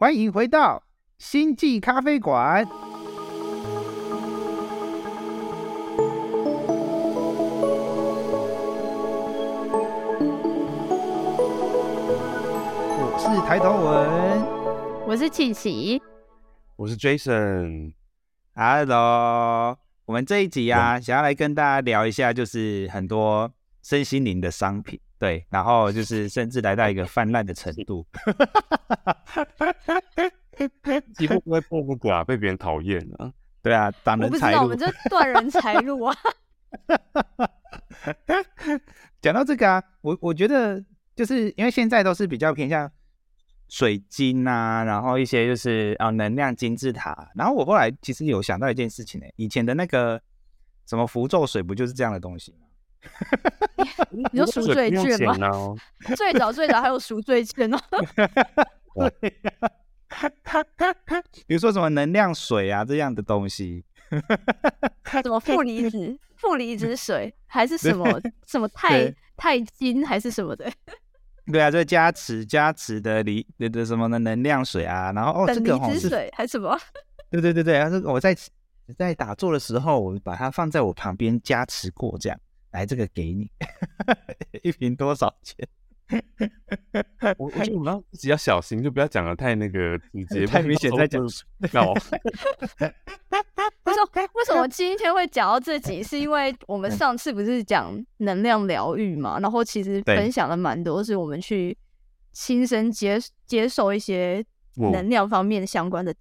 欢迎回到星际咖啡馆。我是抬头文我是庆喜，我是 Jason，，Hello。我们这一集啊，想要来跟大家聊一下，就是很多身心灵的商品，对，然后就是甚至来到一个泛滥的程度。你会不会破那个啊？被别人讨厌啊？对啊，挡人财路我们。这断人财路啊！讲到这个啊，我我觉得就是因为现在都是比较偏向水晶啊，然后一些就是啊能量金字塔，然后我后来其实有想到一件事情呢、以前的那个什么符咒水不就是这样的东西吗？你 说赎罪券吗？吗？最早最早还有赎罪券哦，比如说什么能量水啊这样的东西，什么负离子、负离子水，还是什么什么钛对。钛金，还是什么的？对啊，这加持加持的离的的什么的能量水啊，然后哦这等个好像是离子水，还是什么？对对对对，然后这个我在在打坐的时候，我把它放在我旁边加持过，这样来这个给你，一瓶多少钱？我我觉得我们要自己要小心，就不要讲的太那个直接，太明显在讲搞。为什么为什么今天会讲到这集？是因为我们上次不是讲能量疗愈嘛，然后其实分享了蛮多，是我们去亲身接接受一些能量方面相关的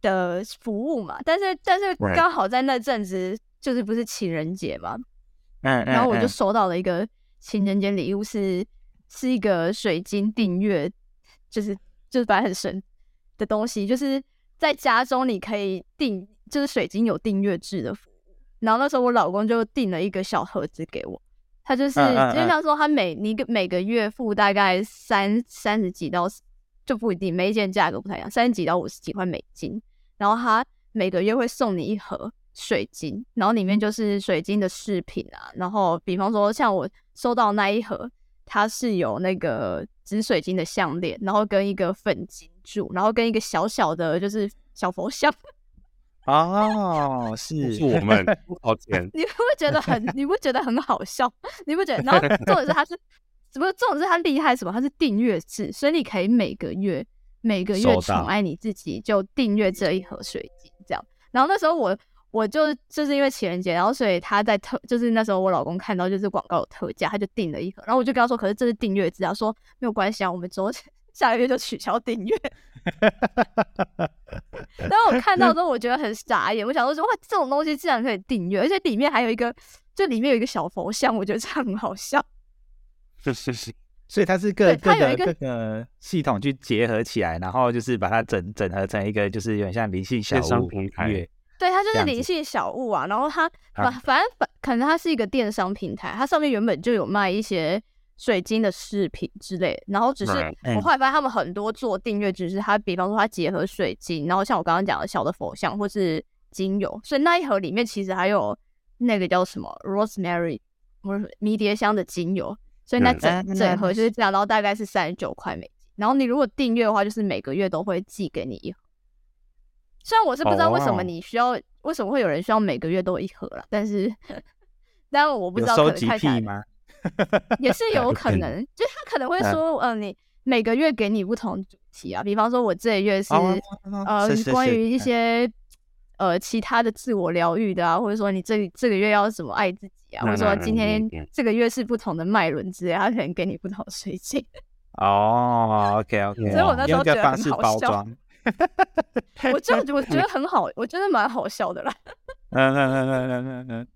的服务嘛。但是但是刚好在那阵子就是不是情人节嘛，嗯，然后我就嗯收到了一个情人节礼物是，是一个水晶订阅，就是就是反正很神的东西，就是在家中你可以订，就是水晶有订阅制的服务。然后那时候我老公就订了一个小盒子给我，他就是嗯嗯嗯就像说他每你个每个月付大概三三十几到就不一定，每一件价格不太一样，三十几到五十几块美金。然后他每个月会送你一盒水晶，然后里面就是水晶的饰品啊。然后比方说像我收到那一盒，它是有那个紫水晶的项链，然后跟一个粉金柱，然后跟一个小小的就是小佛像。哦，是是我们不掏钱，你会觉得很，你不觉得很好笑？你不觉得？然后重点是它是，只不过重点是它厉害什么？它是订阅制，所以你可以每个月每个月宠爱你自己，就订阅这一盒水晶这样。然后那时候我我就就是因为情人节，然后所以他在特，就是那时候我老公看到就是广告有特价，他就订了一盒，然后我就跟他说，可是这是订阅制，啊说没有关系啊，我们之后 下个月就取消订阅。然后我看到之后，我觉得很傻眼，我想说说哇，这种东西竟然可以订阅，而且里面还有一个，就里面有一个小佛像，我觉得这样很好笑。是是是，所以它是各对各个它有一个各个系统去结合起来，然后就是把它整整合成一个就是有点像灵性小商物平台乐对，它就是灵性小物啊，然后它反啊反正反可能它是一个电商平台，它上面原本就有卖一些水晶的饰品之类的，然后只是我后来发现他们很多做订阅，只是它比方说它结合水晶，然后像我刚刚讲的小的佛像或是精油，所以那一盒里面其实还有那个叫什么 rosemary 不是迷迭香的精油，所以那嗯整嗯整盒就是。这样，然后大概是三十九块美金，然后你如果订阅的话，就是每个月都会寄给你一盒。虽然我是不知道为什么哦。你需要，为什么会有人需要每个月都有一盒了，但是，但我不知道，可能看起来癖吗？也是 有可能，就他可能会说，嗯、你每个月给你不同主题啊，比方说我这一月是、哦呃关于一嗯。些呃其他的自我疗愈的啊，或者说你这这个月要怎么爱自己啊，或者说今天这个月是不同的脉轮之类，他可能给你不同的水晶。哦，OK OK，所以我那时候觉得很好笑 我就我觉得很好，我觉得蛮好笑的啦。嗯嗯嗯嗯嗯嗯嗯。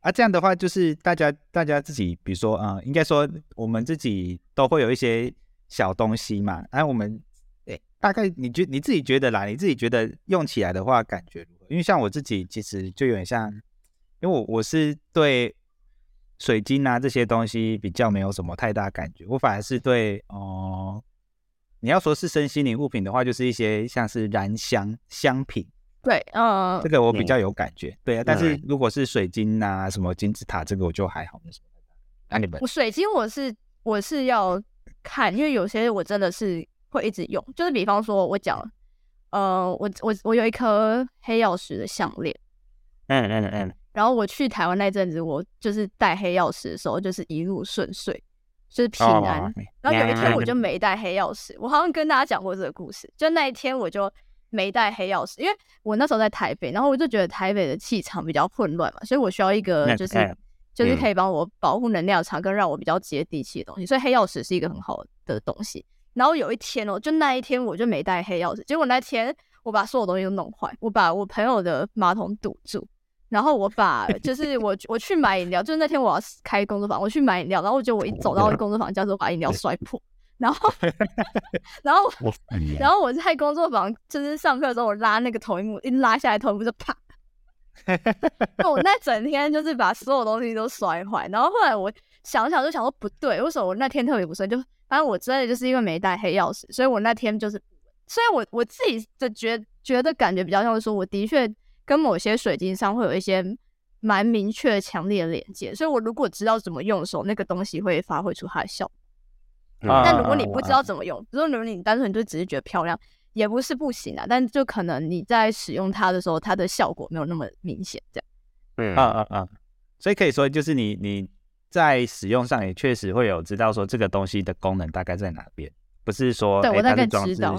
啊，这样的话就是大家大家自己，比如说，呃，应该说我们自己都会有一些小东西嘛。哎、我们，哎、大概你觉你自己觉得啦，你自己觉得用起来的话感觉如何？因为像我自己其实就有点像，因为我我是对水晶啊这些东西比较没有什么太大感觉，我反而是对哦、你要说是身心灵物品的话，就是一些像是燃香香品。对，嗯这，个我比较有感觉，对啊。但是嗯如果是水晶啊，什么金字塔，这个我就还好。那你们我水晶我是我是要看，因为有些我真的是会一直用。就是比方说，我讲，呃，我我我有一颗黑曜石的项链，嗯嗯嗯，然后我去台湾那阵子，我就是戴黑曜石的时候，就是一路顺遂，就是平安。哦然后有一天我就没带黑曜石，我好像跟大家讲过这个故事。就那一天我就没带黑曜石，因为我那时候在台北，然后我就觉得台北的气场比较混乱嘛，所以我需要一个就是嗯就是可以帮我保护能量场跟让我比较接地气的东西，所以黑曜石是一个很好的东西。然后有一天哦，就那一天我就没带黑曜石，结果那天我把所有东西都弄坏，我把我朋友的马桶堵住，然后我把 就是我我去买饮料，就是那天我要开工作坊，我去买饮料，然后就我一走到工作坊，家之后把饮料摔破，然后 然后我然后我在工作坊就是上课的时候，我拉那个投影幕，一拉下来投影幕就啪。那我那整天就是把所有东西都摔坏，然后后来我想想就想说不对，为什么我那天特别不顺？就反正我真的就是因为没带黑钥匙，所以我那天就是，虽然我我自己的觉觉得感觉比较像是说，我的确跟某些水晶上会有一些蛮明确、强烈的连接，所以我如果知道怎么用的时候，那个东西会发挥出它的效果。啊但如果你不知道怎么用，比如说如果你单纯就只是觉得漂亮，也不是不行啊，但就可能你在使用它的时候，它的效果没有那么明显，这样。嗯啊啊啊！所以可以说，就是你你在使用上也确实会有知道说这个东西的功能大概在哪边，不是说对我大概知道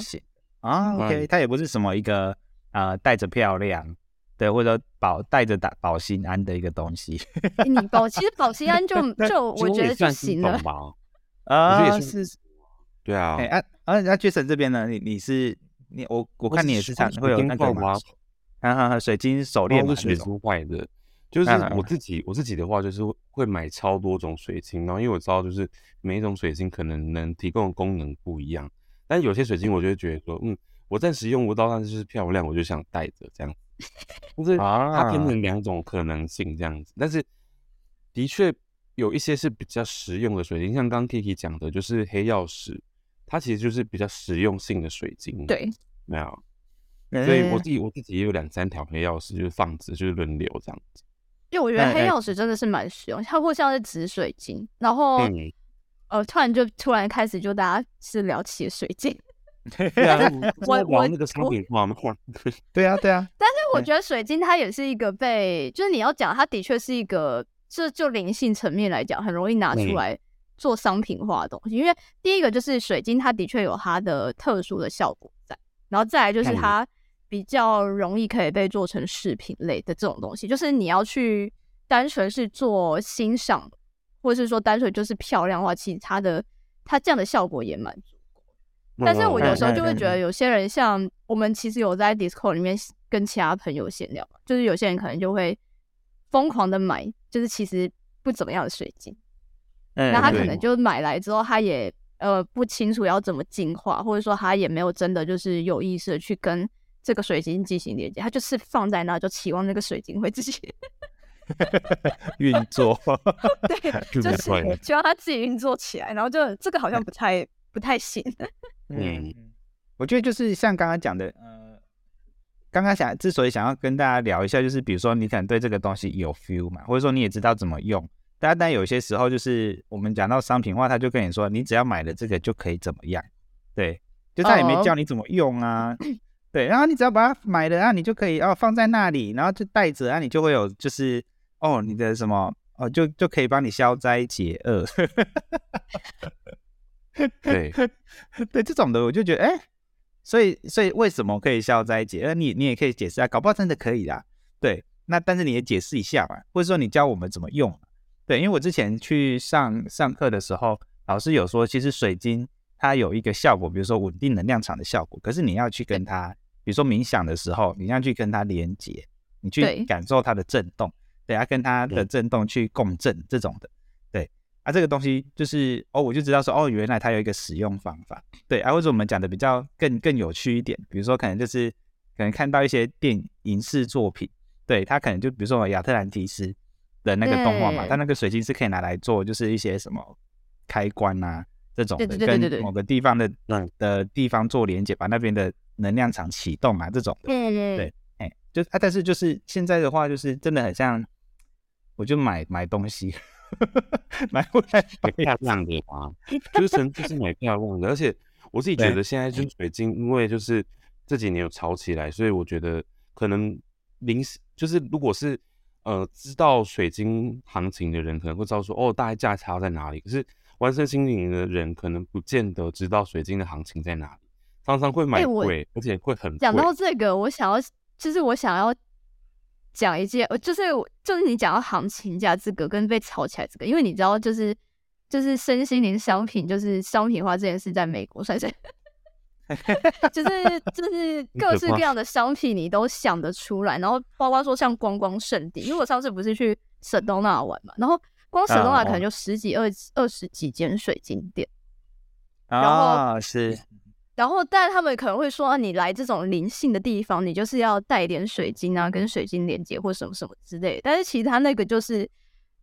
啊。嗯 OK，它也不是什么一个呃带着漂亮，对，或者保带着打保心安的一个东西你保其实保心安就 就我觉得就行了。吧。啊。也是，对啊哎，啊啊，那 Jason 这边呢？你你是你我我看你也是常会有那个吗，啊啊啊水晶手链嘛是水晶坏的。就是我自己我自己的话，就是会买超多种水晶，然后因为我知道就是每一种水晶可能能提供的功能不一样，但有些水晶我就会觉得说，嗯，我暂时用不到，但是就是漂亮，我就想带着这样，就是它啊变成两种可能性这样子。但是的确有一些是比较实用的水晶，像刚刚 Kiki 讲的，就是黑曜石，它其实就是比较实用性的水晶。，对，没有。所以我嗯自己我自己也有两三条黑曜石，就是放置，就是轮流这样子。因为我觉得黑曜石真的是蛮实用，它不像是紫水晶，然后、嗯，呃，突然就突然开始就大家是聊起了水晶，对啊，我我我玩那个商品化嘛，对啊对啊，但是我觉得水晶它也是一个被，就是你要讲，它的确是一个，这就灵性层面来讲，很容易拿出嗯来做商品化的东西。因为第一个就是水晶，它的确有它的特殊的效果在，然后再来就是嗯它比较容易可以被做成饰品类的这种东西，就是你要去单纯是做欣赏，或者是说单纯就是漂亮的话，其实它的它这样的效果也蛮足。但是我有时候就会觉得，有些人像我们其实有在 Discord 里面跟其他朋友闲聊，就是有些人可能就会疯狂的买，就是其实不怎么样的水晶，嗯那他可能。就买来之后，他也呃不清楚要怎么进化，或者说他也没有真的就是有意识的去跟这个水晶进行连接，他就是放在那就期望那个水晶会自己 运作，对，就就是希望它自己运作起来，然后就这个好像不太不太行。嗯，我觉得就是像刚刚讲的，呃，刚刚想之所以想要跟大家聊一下，就是比如说你可能对这个东西有 feel 嘛，或者说你也知道怎么用，但但有些时候就是我们讲到商品化，他就跟你说，你只要买了这个就可以怎么样，对，就他也没哦教你怎么用啊。对，然后你只要把它买了，然后你就可以哦放在那里，然后就带着，然后你就会有就是哦你的什么哦就就可以帮你消灾解厄。对，对 这种的，我就觉得，哎、所以所以为什么可以消灾解厄？你你也可以解释啊，搞不好真的可以啦。对，那但是你也解释一下嘛，或者说你教我们怎么用。对，因为我之前去上上课的时候，老师有说，其实水晶它有一个效果，比如说稳定能量场的效果，可是你要去跟它，比如说冥想的时候，你要去跟它连接，你去感受它的震动，对，要跟它的嗯震动去共振这种的。对啊，这个东西就是哦，我就知道说哦，原来它有一个使用方法。对啊，或者我们讲的比较更更有趣一点，比如说可能就是可能看到一些电影视作品，对它可能就比如说亚特兰提斯的那个动画嘛，它那个水晶是可以拿来做就是一些什么开关啊这种的，对对对对对对跟某个地方的嗯的地方做连接，把那边的能量场启动啊这种的。嗯，对哎、就啊，但是就是现在的话，就是真的很像，我就买买东西，买回来买漂亮的嘛，就是纯就是买漂亮的，而且我自己觉得现在就是水晶，因为就是这几年有炒起来，所以我觉得可能临时就是如果是呃知道水晶行情的人，可能会知道说哦大概价差在哪里。可是玩身心灵的人可能不见得知道水晶的行情在哪里，常常会买贵，而且会很。讲到这个，我想要就是我想要讲一件，呃就是就是你讲到行情价这个跟被炒起来这个，因为你知道就是就是身心灵商品就是商品化这件事，在美国算是 就是就是各式各样的商品你都想得出来，然后包括说像观光圣地，因为我上次不是去舍东纳玩嘛，然后光舍东纳可能就十几二二十几间水晶店。然后啊，是然后，但他们可能会说，啊，你来这种灵性的地方，你就是要带点水晶啊，跟水晶连接或什么什么之类。但是其实他那个就是，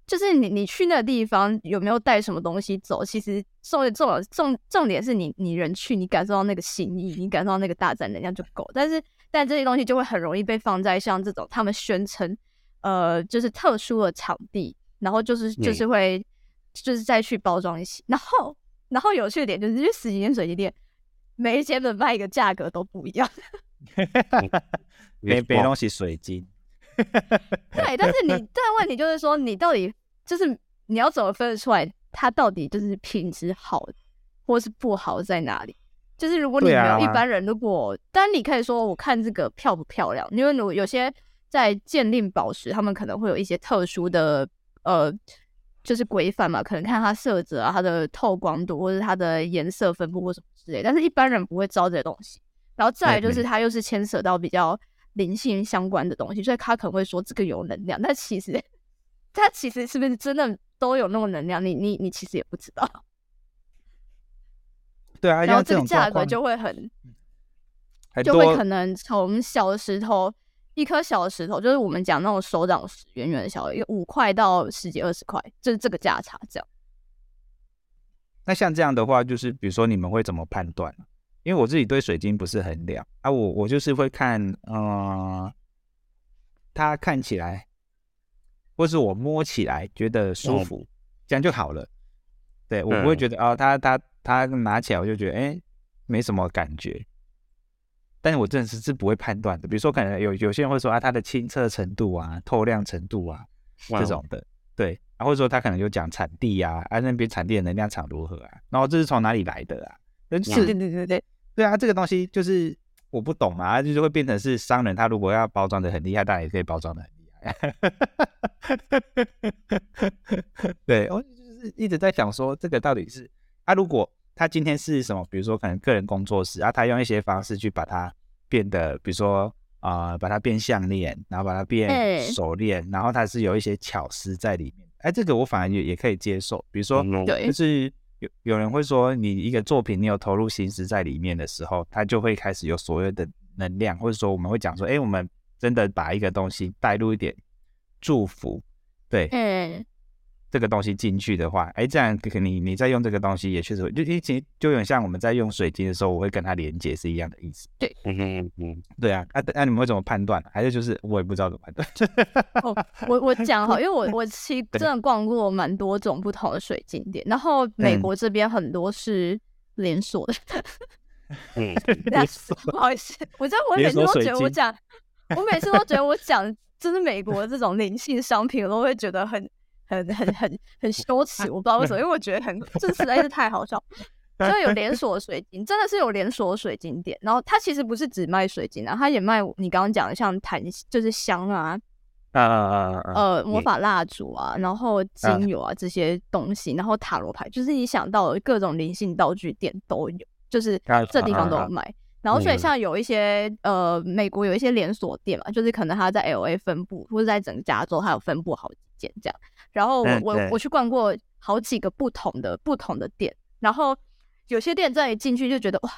就是你你去那个地方有没有带什么东西走，其实重重重重点是你你人去，你感受到那个心意，你感受到那个大自然能量就够。但是但这些东西就会很容易被放在像这种他们宣称呃就是特殊的场地，然后就是就是会就是再去包装一起，然后然后有趣的点就是，因为十几间水晶店。每一间的卖的价格都不一样，每每东西水晶，对，但是你 但问题就是说，你到底就是你要怎么分得出来，它到底就是品质好或是不好在哪里？就是如果你没有、啊、一般人，如果当然你可以说我看这个漂不漂亮，因为如有些在鉴定宝石，他们可能会有一些特殊的呃。就是规范嘛，可能看它色泽啊、它的透光度，或者它的颜色分布或什么之类。但是一般人不会招这些东西。然后再来就是它又是牵扯到比较灵性相关的东西，所以他可能会说这个有能量，但其实它其实是不是真的都有那种能量？你你你其实也不知道。对啊，然后这个价格就会很，很就会可能从小的石头。一颗小的石头，就是我们讲那种手掌石，圆圆的小，有五块到十几二十块，就是这个价差这样。那像这样的话，就是比如说你们会怎么判断？因为我自己对水晶不是很了啊，我我就是会看，呃，它看起来，或是我摸起来觉得舒服，嗯、这样就好了。对我不会觉得哦，它它它拿起来我就觉得哎，没什么感觉。但是我真的是是不会判断的，比如说可能有有些人会说啊，它的清澈程度啊、透亮程度啊这种的，对，啊或者说他可能有讲产地啊，啊那边产地的能量场如何啊，然后这是从哪里来的啊？对对对对对，对啊，这个东西就是我不懂嘛，就是会变成是商人，他如果要包装的很厉害，当然也可以包装的很厉害。对，我就是一直在想说，这个到底是啊，如果。他今天是什么？比如说，可能个人工作室啊，他用一些方式去把它变得，比如说啊、呃，把它变项链，然后把它变手链，欸、然后它是有一些巧思在里面。哎，这个我反而也也可以接受。比如说，对，就是有有人会说，你一个作品你有投入心思在里面的时候，它就会开始有所谓的能量，或者说我们会讲说，哎，我们真的把一个东西带入一点祝福，对，嗯。这个东西进去的话，哎，这样你你在用这个东西也确实会，就其实就有点像我们在用水晶的时候，我会跟它连接是一样的意思。对，嗯哼嗯，对啊，那、啊、那、啊、你们会怎么判断？还是就是我也不知道怎么判断？哦，我我讲哈，因为我 我其实真的逛过蛮多种不同的水晶店，然后美国这边很多是连锁的。嗯，不好意思，我知道我每次都觉得我讲，我每次都觉得我讲就是美国这种灵性商品，我都会觉得很。很很很很羞耻，我不知道为什么，因为我觉得很这实在是太好笑。所以有连 锁水晶，真的是有连锁水晶店。然后它其实不是只卖水晶啊，它也卖你刚刚讲的像檀，就是香啊，啊啊啊呃魔法蜡烛啊，然后精油啊这些东西，然后塔罗牌，就是你想到的各种灵性道具店都有，就是这地方都有卖。然后所以像有一些呃美国有一些连锁店嘛，就是可能它在 L A 分布，或者在整个加州它有分布好几间这样。然后我我我去逛过好几个不同的不同的店，然后有些店在一进去就觉得哇，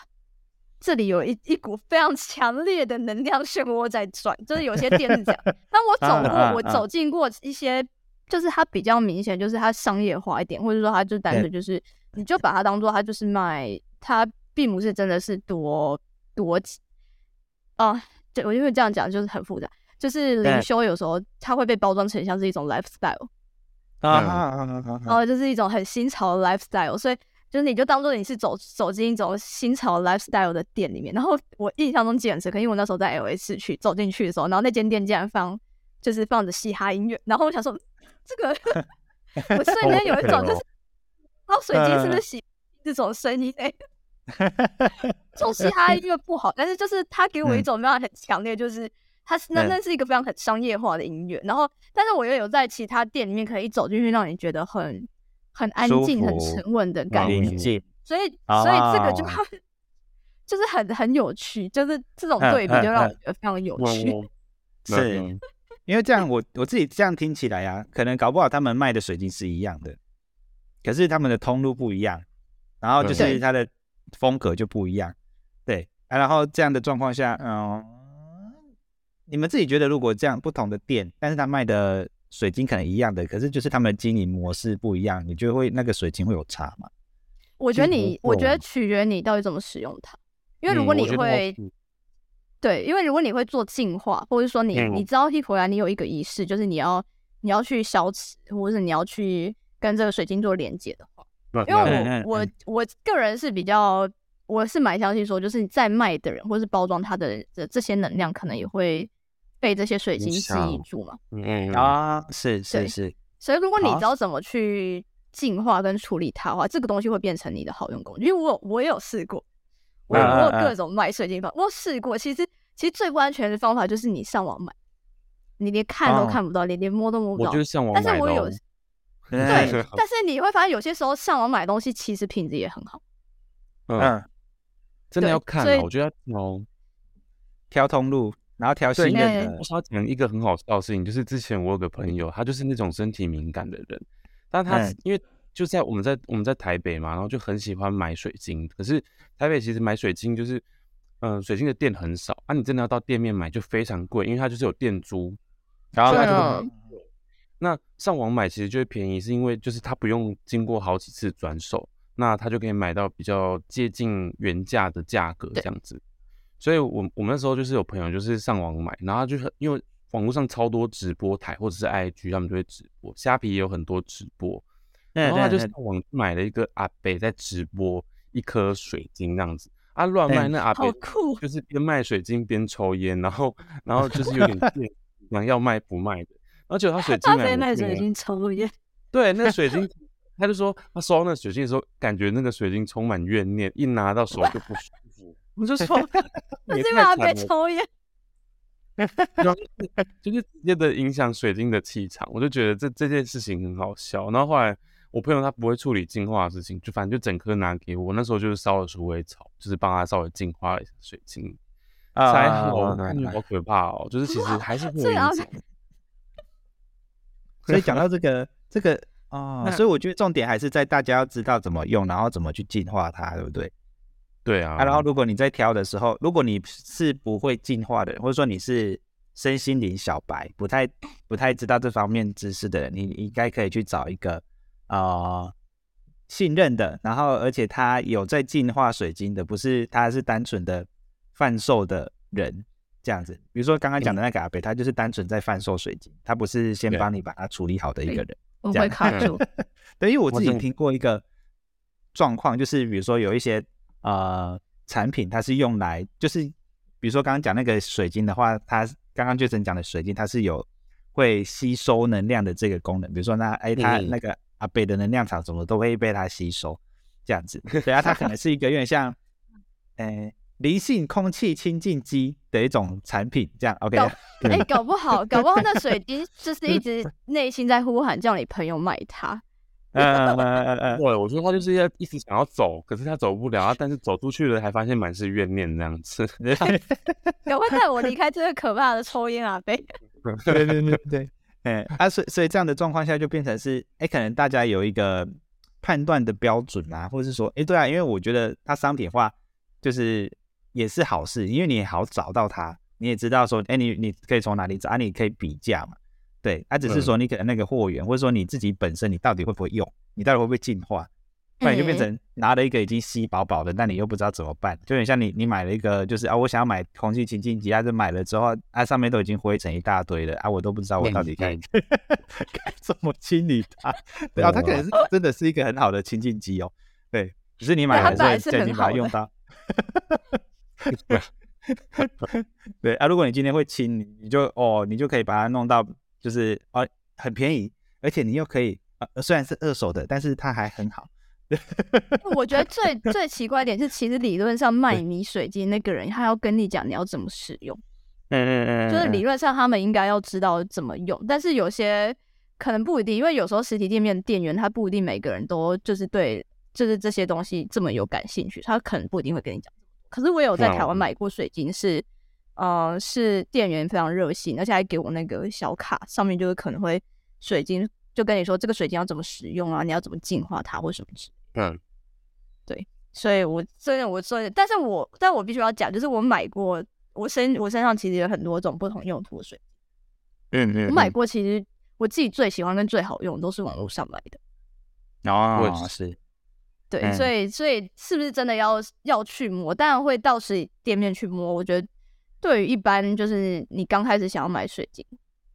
这里有一一股非常强烈的能量漩涡在转，就是有些店是这样。但我走过，我走进过一些，就是它比较明显，就是它商业化一点，或者说它就单纯就是，你就把它当做它就是卖，它并不是真的是多多啊，对我就会这样讲，就是很复杂。就是灵修有时候它会被包装成像是一种 lifestyle。啊啊啊啊！哦，就是一种很新潮的 lifestyle，所以就是你就当做你是走走进一种新潮 lifestyle 的店里面，然后我印象中记得很深刻，因为我那时候在 L A 市区走进去的时候，然后那间店竟然放就是放着嘻哈音乐，然后我想说这个 我瞬间有一种就是，然后水晶是不是喜这种声音哎、这种嘻哈音乐不好，但是就是他给我一种非常很强烈，就是他是那嗯。那是一个非常很商业化的音乐，然后但是我又有在其他店里面可以一走进去，让你觉得很很安静、很沉稳的感觉，所以所以这个就。哦 很就是很很有趣，就是这种嗯对比就让我嗯觉得非常有趣。嗯 是嗯。因为这样我我自己这样听起来啊，可能搞不好他们卖的水晶是一样的，可是他们的通路不一样，然后就是它的风格就不一样，对啊，然后这样的状况下，嗯，你们自己觉得如果这样不同的店，但是他卖的水晶可能一样的，可是就是他们的经营模式不一样，你觉得会那个水晶会有差吗？我觉得你，我觉得取决你到底怎么使用它，因为如果你会嗯对，因为如果你会做净化，或者说你、嗯。你知道一回来你有一个仪式，就是你要你要去消磁，或者是你要去跟这个水晶做连接的因为我我我个人是比较，我是蛮相信说，就是在卖的人或是包装它的人的这些能量，可能也会被这些水晶吸引住嘛。嗯嗯啊，是是是，所以如果你知道怎么去净化跟处理它的话，这个东西会变成你的好用工具。因为我我也有试过，我有各种卖水晶方，我试过。其实其实最不安全的方法就是你上网买，你连看都哦看不到，连连摸都摸不到就。是上网但是我有对嗯，但是你会发现有些时候上网买东西其实品质也很好。嗯，嗯，真的要看啊，我觉得要挑。挑通路，然后挑对信任的我，想要讲一个很好笑的事情，就是之前我有个朋友，他就是那种身体敏感的人，但他嗯因为就在我们在我们在台北嘛，然后就很喜欢买水晶，可是台北其实买水晶就是，嗯、水晶的店很少，啊，你真的要到店面买就非常贵，因为它就是有店租，然后他就那上网买其实就会便宜，是因为就是它不用经过好几次转手，那它就可以买到比较接近原价的价格这样子。所以我我们那时候就是有朋友就是上网买，然后他就是因为网络上超多直播台或者是 IG 他们就会直播，虾皮也有很多直播，然后他就上网买了一个阿北在直播一颗水晶这样子，啊乱卖嗯那阿北就是边卖水晶边抽烟，然后然后就是有点 贱想要卖不卖的，而且他水 晶他被卖水晶抽烟，对，那个水晶，他就说他收到那个水晶的时候，感觉那个水晶充满怨念，一拿到手就不舒服。我就说，那也是因为他被太惨了，抽烟。然后就是直接的影响水晶的气场。我就觉得这这件事情很好笑。然后后来我朋友他不会处理净化的事情，就反正就整颗拿给我。那时候就是烧了鼠尾草，就是帮他稍微净化了一下水晶，啊才好。可怕哦，就是其实还是。所以讲到这个这个啊，那所以我觉得重点还是在大家要知道怎么用，然后怎么去净化它，对不对？对啊，啊，然后如果你在挑的时候，如果你是不会进化的人，或者说你是身心灵小白，不太不太知道这方面知识的人，你应该可以去找一个呃信任的，然后而且他有在净化水晶的，不是他是单纯的贩售的人这样子。比如说刚刚讲的那个阿北，他就是单纯在贩售水晶，他不是先对帮你把它处理好的一个人。我会卡住，对，因为我自己听过一个状况，就是比如说有一些呃产品，它是用来就是比如说刚刚讲那个水晶的话，它刚刚 Jason 讲的水晶，它是有会吸收能量的这个功能。比如说那哎，它嗯那个阿北的能量场什么都会被它吸收，这样子。对啊，它可能是一个有点像呃灵性空气清净机的一种产品，这样 OK 搞 哎、搞不好，搞不好那水晶就是一直内心在呼喊，叫你朋友买它。呃呃呃呃，对，我觉得他就是要一直想要走，可是他走不了，啊但是走出去了，还发现满是怨念这样子。赶快带我离开这个可怕的抽烟阿贝。对对对对，哎啊，所以所以这样的状况下就变成是，哎，可能大家有一个判断的标准啊，或者是说，哎，对啊，因为我觉得它商品化就是也是好事，因为你也好找到它，你也知道说，哎，你你可以从哪里找啊，你可以比价嘛，对，啊，只是说你可能那个货源，或者说你自己本身你到底会不会用，你到底会不会进化，不然你就变嗯成拿了一个已经吸饱饱的，但你又不知道怎么办，就很像你你买了一个就是啊，我想要买空气清净机，啊，是买了之后啊上面都已经灰尘一大堆了啊，我都不知道我到底该、怎么清理它。对啊，它可能是真的是一个很好的清净机哦。对，只是你买了之后就已本来是很好的经把它用到。对 啊，如果你今天会清，你你就哦，你就可以把它弄到就是哦很便宜，而且你又可以呃虽然是二手的，但是它还很好。我觉得最 最奇怪一点是，其实理论上卖你水晶那个人，他要跟你讲你要怎么使用，嗯嗯嗯就是理论上他们应该要知道怎么用，但是有些可能不一定，因为有时候实体店面的店员他不一定每个人都就是对就是这些东西这么有感兴趣，他可能不一定会跟你讲。可是我有在台湾嗯买过水晶是，呃，是店员非常热心，而且还给我那个小卡，上面就是可能会水晶就跟你说这个水晶要怎么使用啊，你要怎么净化它或什么之类嗯，对，所以我真的我说，但是我但我必须要讲，就是我买过，我身我身上其实有很多种不同用途的水晶，嗯嗯，我买过，其实我自己最喜欢跟最好用都是网络上买的。哦是对，嗯所以所以是不是真的要要去摸？当然会到实体店面去摸。我觉得对于一般就是你刚开始想要买水晶，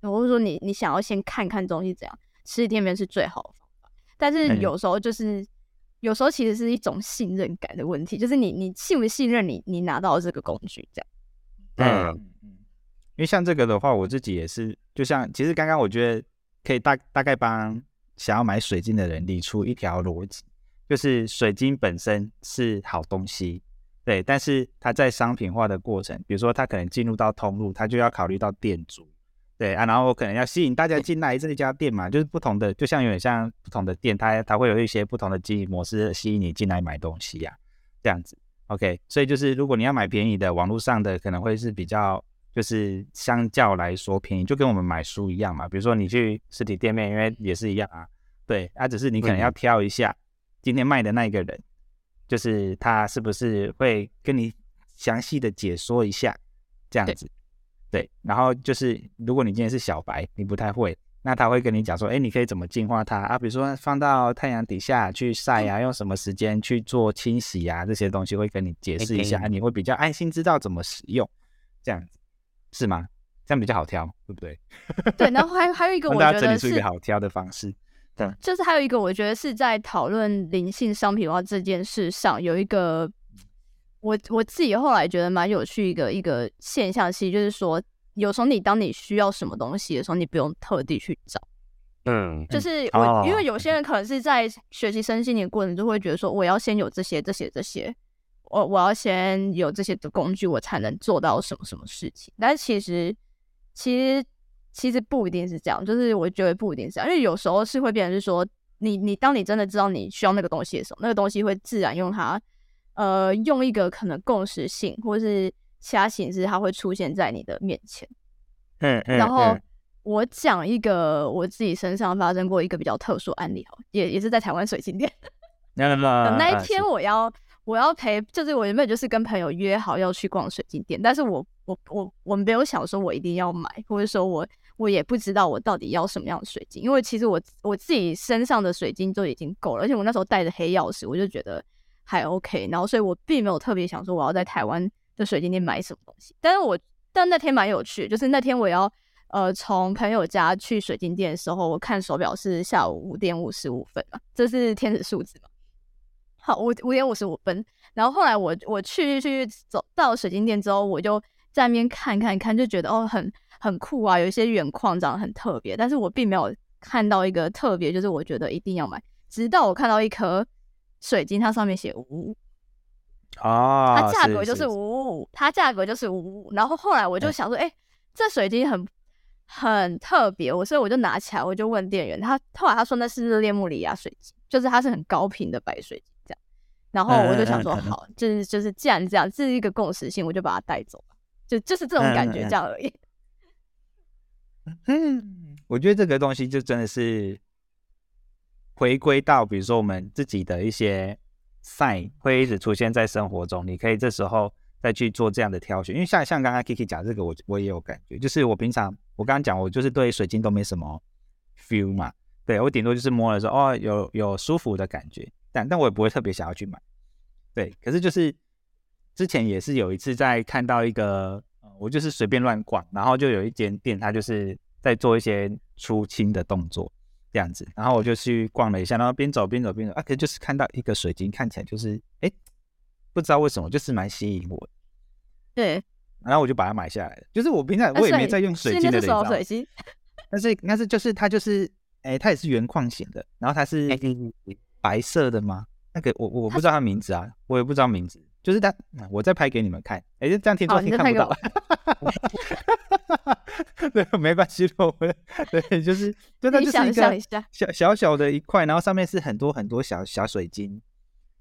或者说你你想要先看看东西怎样，实体店面是最好的方法。但是嗯有时候就是、有时候其实是一种信任感的问题，就是你你信不信任你你拿到这个工具这样。嗯，因为像这个的话，我自己也是，就像其实刚刚我觉得可以大大概帮想要买水晶的人理出一条逻辑，就是水晶本身是好东西，对，但是它在商品化的过程，比如说它可能进入到通路，它就要考虑到店主，对啊，然后我可能要吸引大家进来这一家店嘛，就是不同的，就像有点像不同的店，它它会有一些不同的经营模式吸引你进来买东西呀、这样子。OK，所以就是如果你要买便宜的，网络上的可能会是比较，就是相较来说便宜，就跟我们买书一样嘛。比如说你去实体店面，因为也是一样啊，对，啊，只是你可能要嗯挑一下今天卖的那一个人，就是他是不是会跟你详细的解说一下这样子，对，然后就是如果你今天是小白，你不太会。那他会跟你讲说，哎，你可以怎么净化它啊？比如说放到太阳底下去晒啊，用什么时间去做清洗啊，这些东西会跟你解释一下，你会比较安心知道怎么使用，这样子是吗？这样比较好挑，对不对？对，然后还还有一个 我觉得是理出一个好挑的方式。就是还有一个，我觉得是在讨论灵性商品化这件事上，有一个我我自己后来觉得蛮有趣一个一个现象，其实就是说，有时候你当你需要什么东西的时候，你不用特地去找。嗯，就是我，哦因为有些人可能是在学习身心灵过程，就会觉得说，我要先有这些、这些、这些，我我要先有这些的工具，我才能做到什么什么事情。但是其实，其实其实不一定是这样，就是我觉得不一定是这样，因为有时候是会变成是说，你你当你真的知道你需要那个东西的时候，那个东西会自然用它，呃，用一个可能共识性或是其他形式，它会出现在你的面前。嗯嗯然后我讲一个我自己身上发生过一个比较特殊案例，哈，也也是在台湾水晶店。那一天我要我要陪，就是我原本就是跟朋友约好要去逛水晶店，但是我我我我没有想说我一定要买，或者说我我也不知道我到底要什么样的水晶，因为其实我我自己身上的水晶就已经够了，而且我那时候带着黑曜石，我就觉得还 OK，然后所以我并没有特别想说我要在台湾的水晶店买什么东西，但是我但那天蛮有趣，就是那天我要呃从朋友家去水晶店的时候，我看手表是下午五点五十五分嘛，这是天使数字嘛。好，五五点五十五分。然后后来我我去去走到水晶店之后，我就在那边看看看，就觉得哦很很酷啊，有一些原矿长得很特别，但是我并没有看到一个特别，就是我觉得一定要买。直到我看到一颗水晶，它上面写五五，哦，它价格就是五五五，它价格就是五五五。然后后来我就嗯想说，哎、这水晶很很特别，我所以我就拿起来，我就问店员，他后来他说那是热烈穆里亚水晶，就是它是很高频的白水晶这样。然后我就想说，嗯嗯嗯嗯好，就是就是既然这样，这是一个共识性，我就把它带走了，就就是这种感觉这样而已。嗯，我觉得这个东西就真的是回归到，比如说我们自己的一些 sign 会一直出现在生活中，你可以这时候再去做这样的挑选。因为像像刚刚 Kiki 讲这个，我我也有感觉，就是我平常我刚刚讲，我就是对水晶都没什么 feel 嘛，对我顶多就是摸了说哦有有舒服的感觉，但但我也不会特别想要去买。对，可是就是之前也是有一次在看到一个，我就是随便乱逛，然后就有一间店，它就是在做一些出清的动作。这样子。然后我就去逛了一下，然后边走边走边走，啊，可是就是看到一个水晶，看起来就是哎，不知道为什么就是蛮吸引我的，对，然后我就把它买下来了。就是我平常我也没在用水晶的，是那水晶，但是但是就是它就是哎，它也是原矿型的，然后它是白色的吗？那个我我不知道它名字啊，我也不知道名字。就是它，我再拍给你们看。哎，这样听说听看不到。对，没关系，我们对，就是真的就是一个小小小的一块，然后上面是很多很多小小水晶。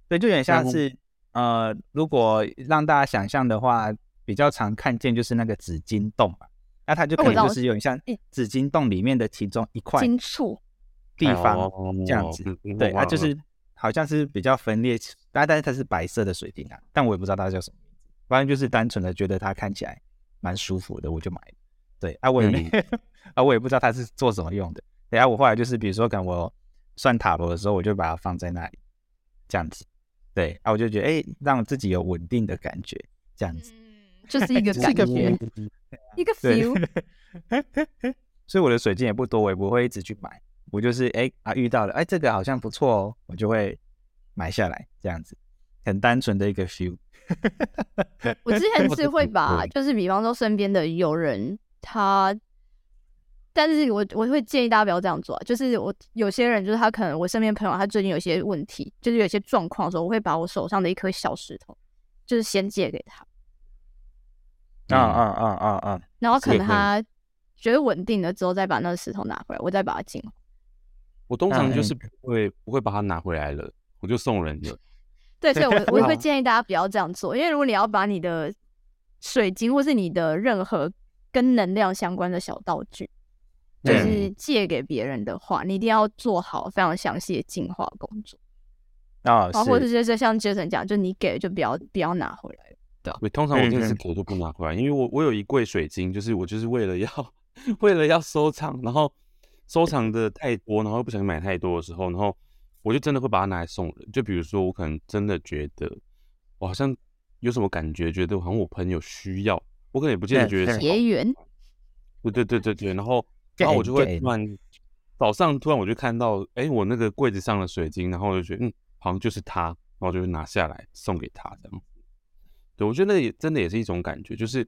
对，就有点像是呃，如果让大家想象的话，比较常看见就是那个紫金洞嘛。那它就可能就是有点像紫金洞里面的其中一块金处地方这样子。对，它就是。好像是比较分裂，但但是它是白色的水晶啊，但我也不知道它叫什么名字，反正就是单纯的觉得它看起来蛮舒服的，我就买了。对啊，我也没 啊，我也不知道它是做什么用的。等下我后来就是比如说，跟我算塔罗的时候，我就把它放在那里，这样子。对啊，我就觉得哎，让自己有稳定的感觉，这样子，就是一个 感觉，一个 feel。所以我的水晶也不多，我也不会一直去买。我就是哎啊遇到了哎这个好像不错哦，我就会买下来这样子，很单纯的一个 feel。我之前是会把就是比方说身边的友人他，但是我我会建议大家不要这样做，啊就是我有些人就是他可能我身边朋友他最近有些问题，就是有些状况的时候，我会把我手上的一颗小石头，就是先借给他。啊啊啊啊啊！然后可能他觉得稳定了之后，再把那个石头拿回来，我再把它进。我通常就是不会不会把它拿回来了，我就送人了。对，所以我 我会建议大家不要这样做，因为如果你要把你的水晶或是你的任何跟能量相关的小道具，就是借给别人的话，你一定要做好非常详细的净化工作。啊，或者是。像 Jason 讲，就你给就不要不要拿回来对，通常我就是给都不拿回来，因为我我有一柜水晶，就是我就是为了要 为了要收藏，然后。收藏的太多，然后又不想买太多的时候，然后我就真的会把它拿来送人。就比如说，我可能真的觉得我好像有什么感觉，觉得好像我朋友需要，我可能也不见得觉得结缘。对对对对对，然后然后我就会突然早上突然我就看到，哎，我那个柜子上的水晶，然后我就觉得嗯，好像就是它，然后我就拿下来送给他这样。对，我觉得那也真的也是一种感觉，就是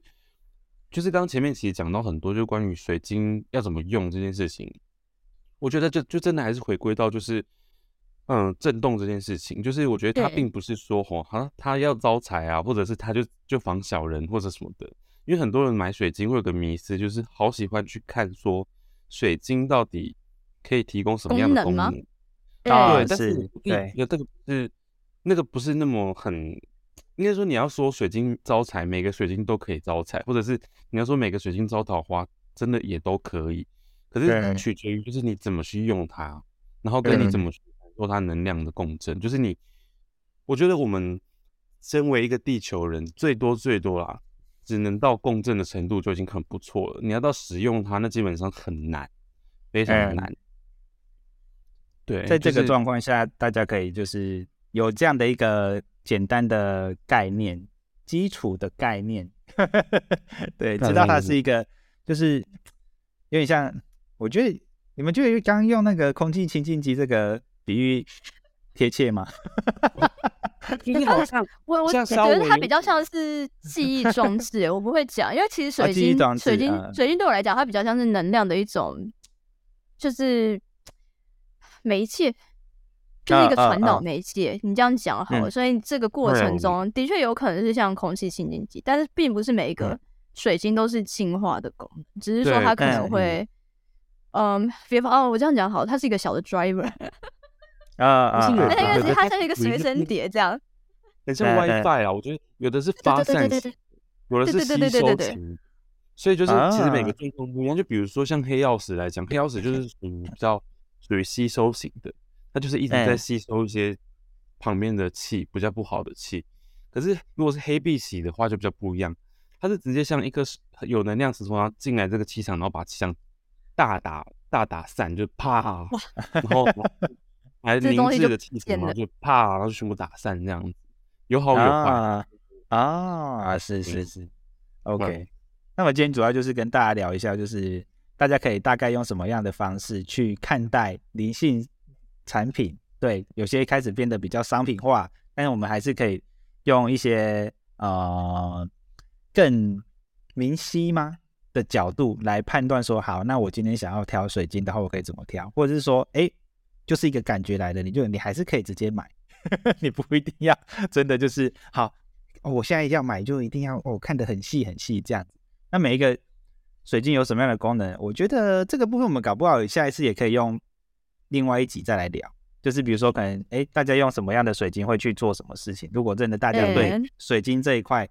就是刚刚前面其实讲到很多，就关于水晶要怎么用这件事情。我觉得就就真的还是回归到就是，嗯，震动这件事情，就是我觉得它并不是说吼，哈，他要招财啊，或者是他就就防小人或者什么的。因为很多人买水晶会有个迷思，就是好喜欢去看说水晶到底可以提供什么样的功能。对，但是对，那这个是那个不是那么很，应该说你要说水晶招财，每个水晶都可以招财，或者是你要说每个水晶招桃花，真的也都可以。可是取决于就是你怎么去用它，然后跟你怎么去做它能量的共振。就是你，我觉得我们身为一个地球人，最多最多啦，只能到共振的程度就已经很不错了。你要到使用它，那基本上很难，非常难。对，在这个状况下，大家可以就是有这样的一个简单的概念，基础的概念，对，知道它是一个，就是有点像。我觉得你们觉得刚用那个空气清净机这个比喻贴切吗？你好像我我觉得它比较像是记忆装置，我不会讲，因为其实水晶水晶水晶对我来讲，它比较像是能量的一种，就是媒介，就是一个传导媒介。你这样讲好，所以这个过程中的确有可能是像空气清净剂，但是并不是每一个水晶都是净化的功能，只是说它可能会。嗯，别方哦，我这样讲好，它是一个小的 driver 啊啊，那个是它像一个随身碟这样，很像 WiFi 啊。我觉得有的是发散型，有的是吸收型，所以就是其实每个电动不一样。就比如说像黑曜石来讲，黑曜石就是属于比较属于吸收型的，它就是一直在吸收一些旁边的气，比较不好的气。可是如果是黑碧玺的话，就比较不一样，它是直接像一颗有能量石头，然后进来这个气场，然后把气场。大打大打散就啪，然后还凝滞的气场，嘛就啪，然后就全部打散这样子，有好有坏啊，是是是，OK。那么今天主要就是跟大家聊一下，就是大家可以大概用什么样的方式去看待灵性产品？对，有些开始变得比较商品化，但是我们还是可以用一些呃更明晰吗的角度来判断说，好，那我今天想要挑水晶的话，我可以怎么挑？或者是说，哎，就是一个感觉来的，你就你还是可以直接买，你不一定要真的就是好。我现在要买就一定要哦，看得很细很细这样子。那每一个水晶有什么样的功能？我觉得这个部分我们搞不好下一次也可以用另外一集再来聊。就是比如说，可能哎，大家用什么样的水晶会去做什么事情？如果真的大家对水晶这一块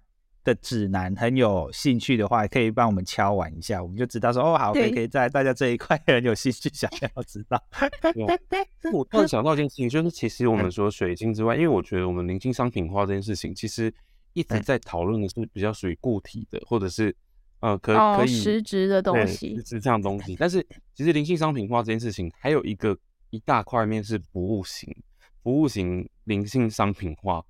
的指南很有兴趣的话，可以帮我们敲完一下，我们就知道说哦，好，可以可以在大家这一块 很有兴趣想要知道。我突然想到一件事情，就是其实我们说水晶之外，因为我觉得我们灵性商品化这件事情，其实。一直在讨论的是比较属于固体的，或者是呃可可以实质的东西，是这样东西。但是其实灵性商品化这件事情，还有一个一大块面是服务型，服务型灵性商品化。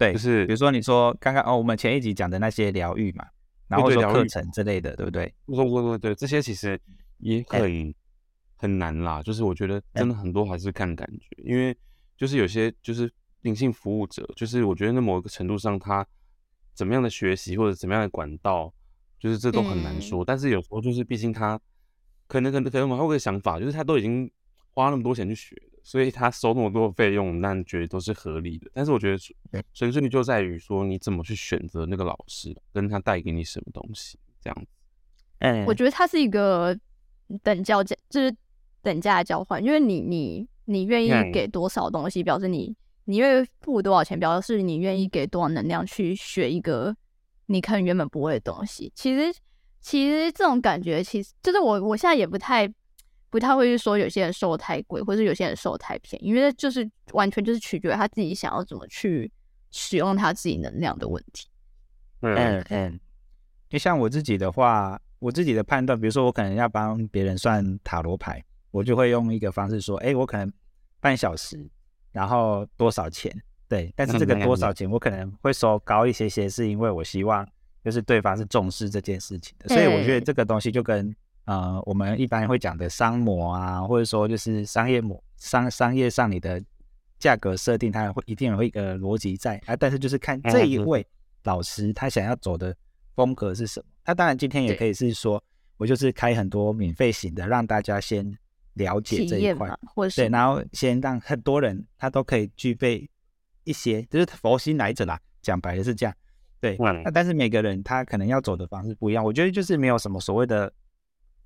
对，就是比如说你说刚刚哦，我们前一集讲的那些疗愈嘛，然后说课程之类的，对不对？对对对对，这些其实也很很难啦。就是我觉得真的很多还是看感觉，因为就是有些就是。灵性服务者，就是我觉得在某一个程度上，他怎么样的学习或者怎么样的管道，就是这都很难说。但是有时候就是，毕竟他可能可能可能我们有个想法，就是他都已经花那么多钱去学了，所以他收那么多费用，那觉得都是合理的。但是我觉得纯粹就在于说，你怎么去选择那个老师，跟他带给你什么东西，这样子。嗯，我觉得它是一个等价价，就是等价交换，因为你你你愿意给多少东西，表示你。你愿意付多少钱，表示你愿意给多少能量去学一个你可能原本不会的东西。其实，其实这种感觉，其实就是我我现在也不太不太会去说有些人收太贵，或者有些人收太便宜，因为就是完全就是取决于他自己想要怎么去使用他自己能量的问题。嗯嗯，就像我自己的话，我自己的判断，比如说我可能要帮别人算塔罗牌，我就会用一个方式说，哎，我可能半小时。然后多少钱？对，但是这个多少钱，我可能会收高一些些，是因为我希望就是对方是重视这件事情的。所以我觉得这个东西就跟呃我们一般会讲的商模啊，或者说就是商业模商商业上你的价格设定，它会一定有一个逻辑在啊。但是就是看这一位老师他想要走的风格是什么。那当然今天也可以是说我就是开很多免费型的，让大家先。了解这一块，或者对，然后先让很多人他都可以具备一些，就是佛心来者啦。讲白了是这样，对。那但是每个人他可能要走的方式不一样，我觉得就是没有什么所谓的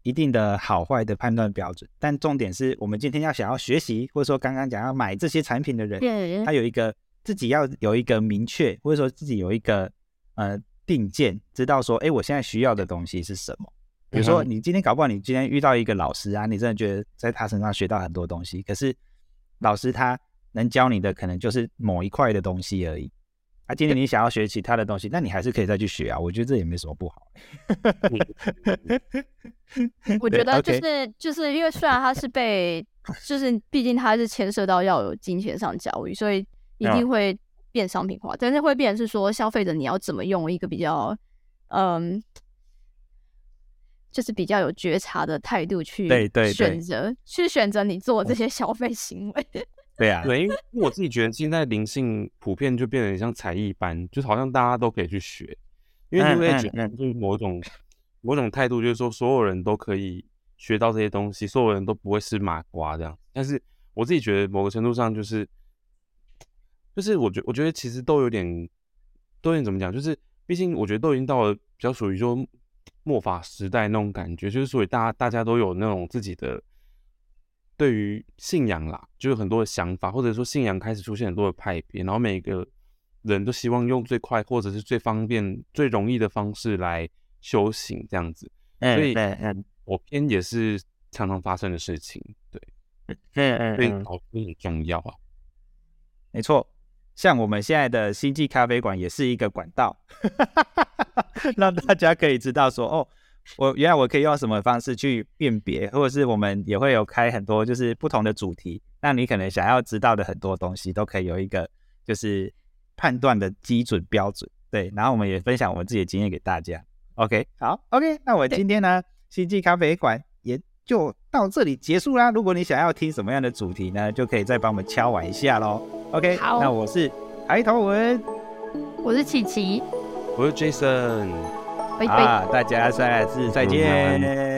一定的好坏的判断标准。但重点是我们今天要想要学习，或者说刚刚讲要买这些产品的人，他有一个自己要有一个明确，或者说自己有一个呃定见，知道说，哎，我现在需要的东西是什么。比如说，你今天搞不好，你今天遇到一个老师啊，你真的觉得在他身上学到很多东西。可是老师他能教你的可能就是某一块的东西而已。啊，今天你想要学其他的东西，那你还是可以再去学啊。我觉得这也没什么不好。我觉得就是就是因为虽然他是被，就是毕竟他是牵涉到要有金钱上交易，所以一定会变商品化。但是会变是说，消费者你要怎么用一个比较嗯。就是比较有觉察的态度去选择，去选择你做这些消费行为。对啊，对，因为我自己觉得现在灵性普遍就变得像才艺班，就好像大家都可以去学，因为 New Age 就是某种某种态度，就是说所有人都可以学到这些东西，所有人都不会是麻瓜这样。但是我自己觉得某个程度上就是，就是我觉我觉得其实都有点，都有点怎么讲，就是毕竟我觉得都已经到了比较属于说。末法时代那种感觉，就是所以大家大家都有那种自己的对于信仰啦，就有很多的想法，或者说信仰开始出现很多的派别，然后每个人都希望用最快或者是最方便、最容易的方式来修行这样子。所以嗯，我偏也是常常发生的事情，对，嗯嗯，所以很重要啊，没错。像我们现在的星际咖啡馆也是一个管道，让大家可以知道说，哦，我原来我可以用什么方式去辨别，或者是我们也会有开很多就是不同的主题，那你可能想要知道的很多东西都可以有一个就是判断的基准标准。对，然后我们也分享我们自己的经验给大家。OK，好，OK，那我今天呢，星际咖啡馆也就到这里结束啦。如果你想要听什么样的主题呢，就可以再帮我们敲完一下喽。OK，好，那我是抬头文，我是琪琪，我是 Jason。拜拜，啊、大家下次再见。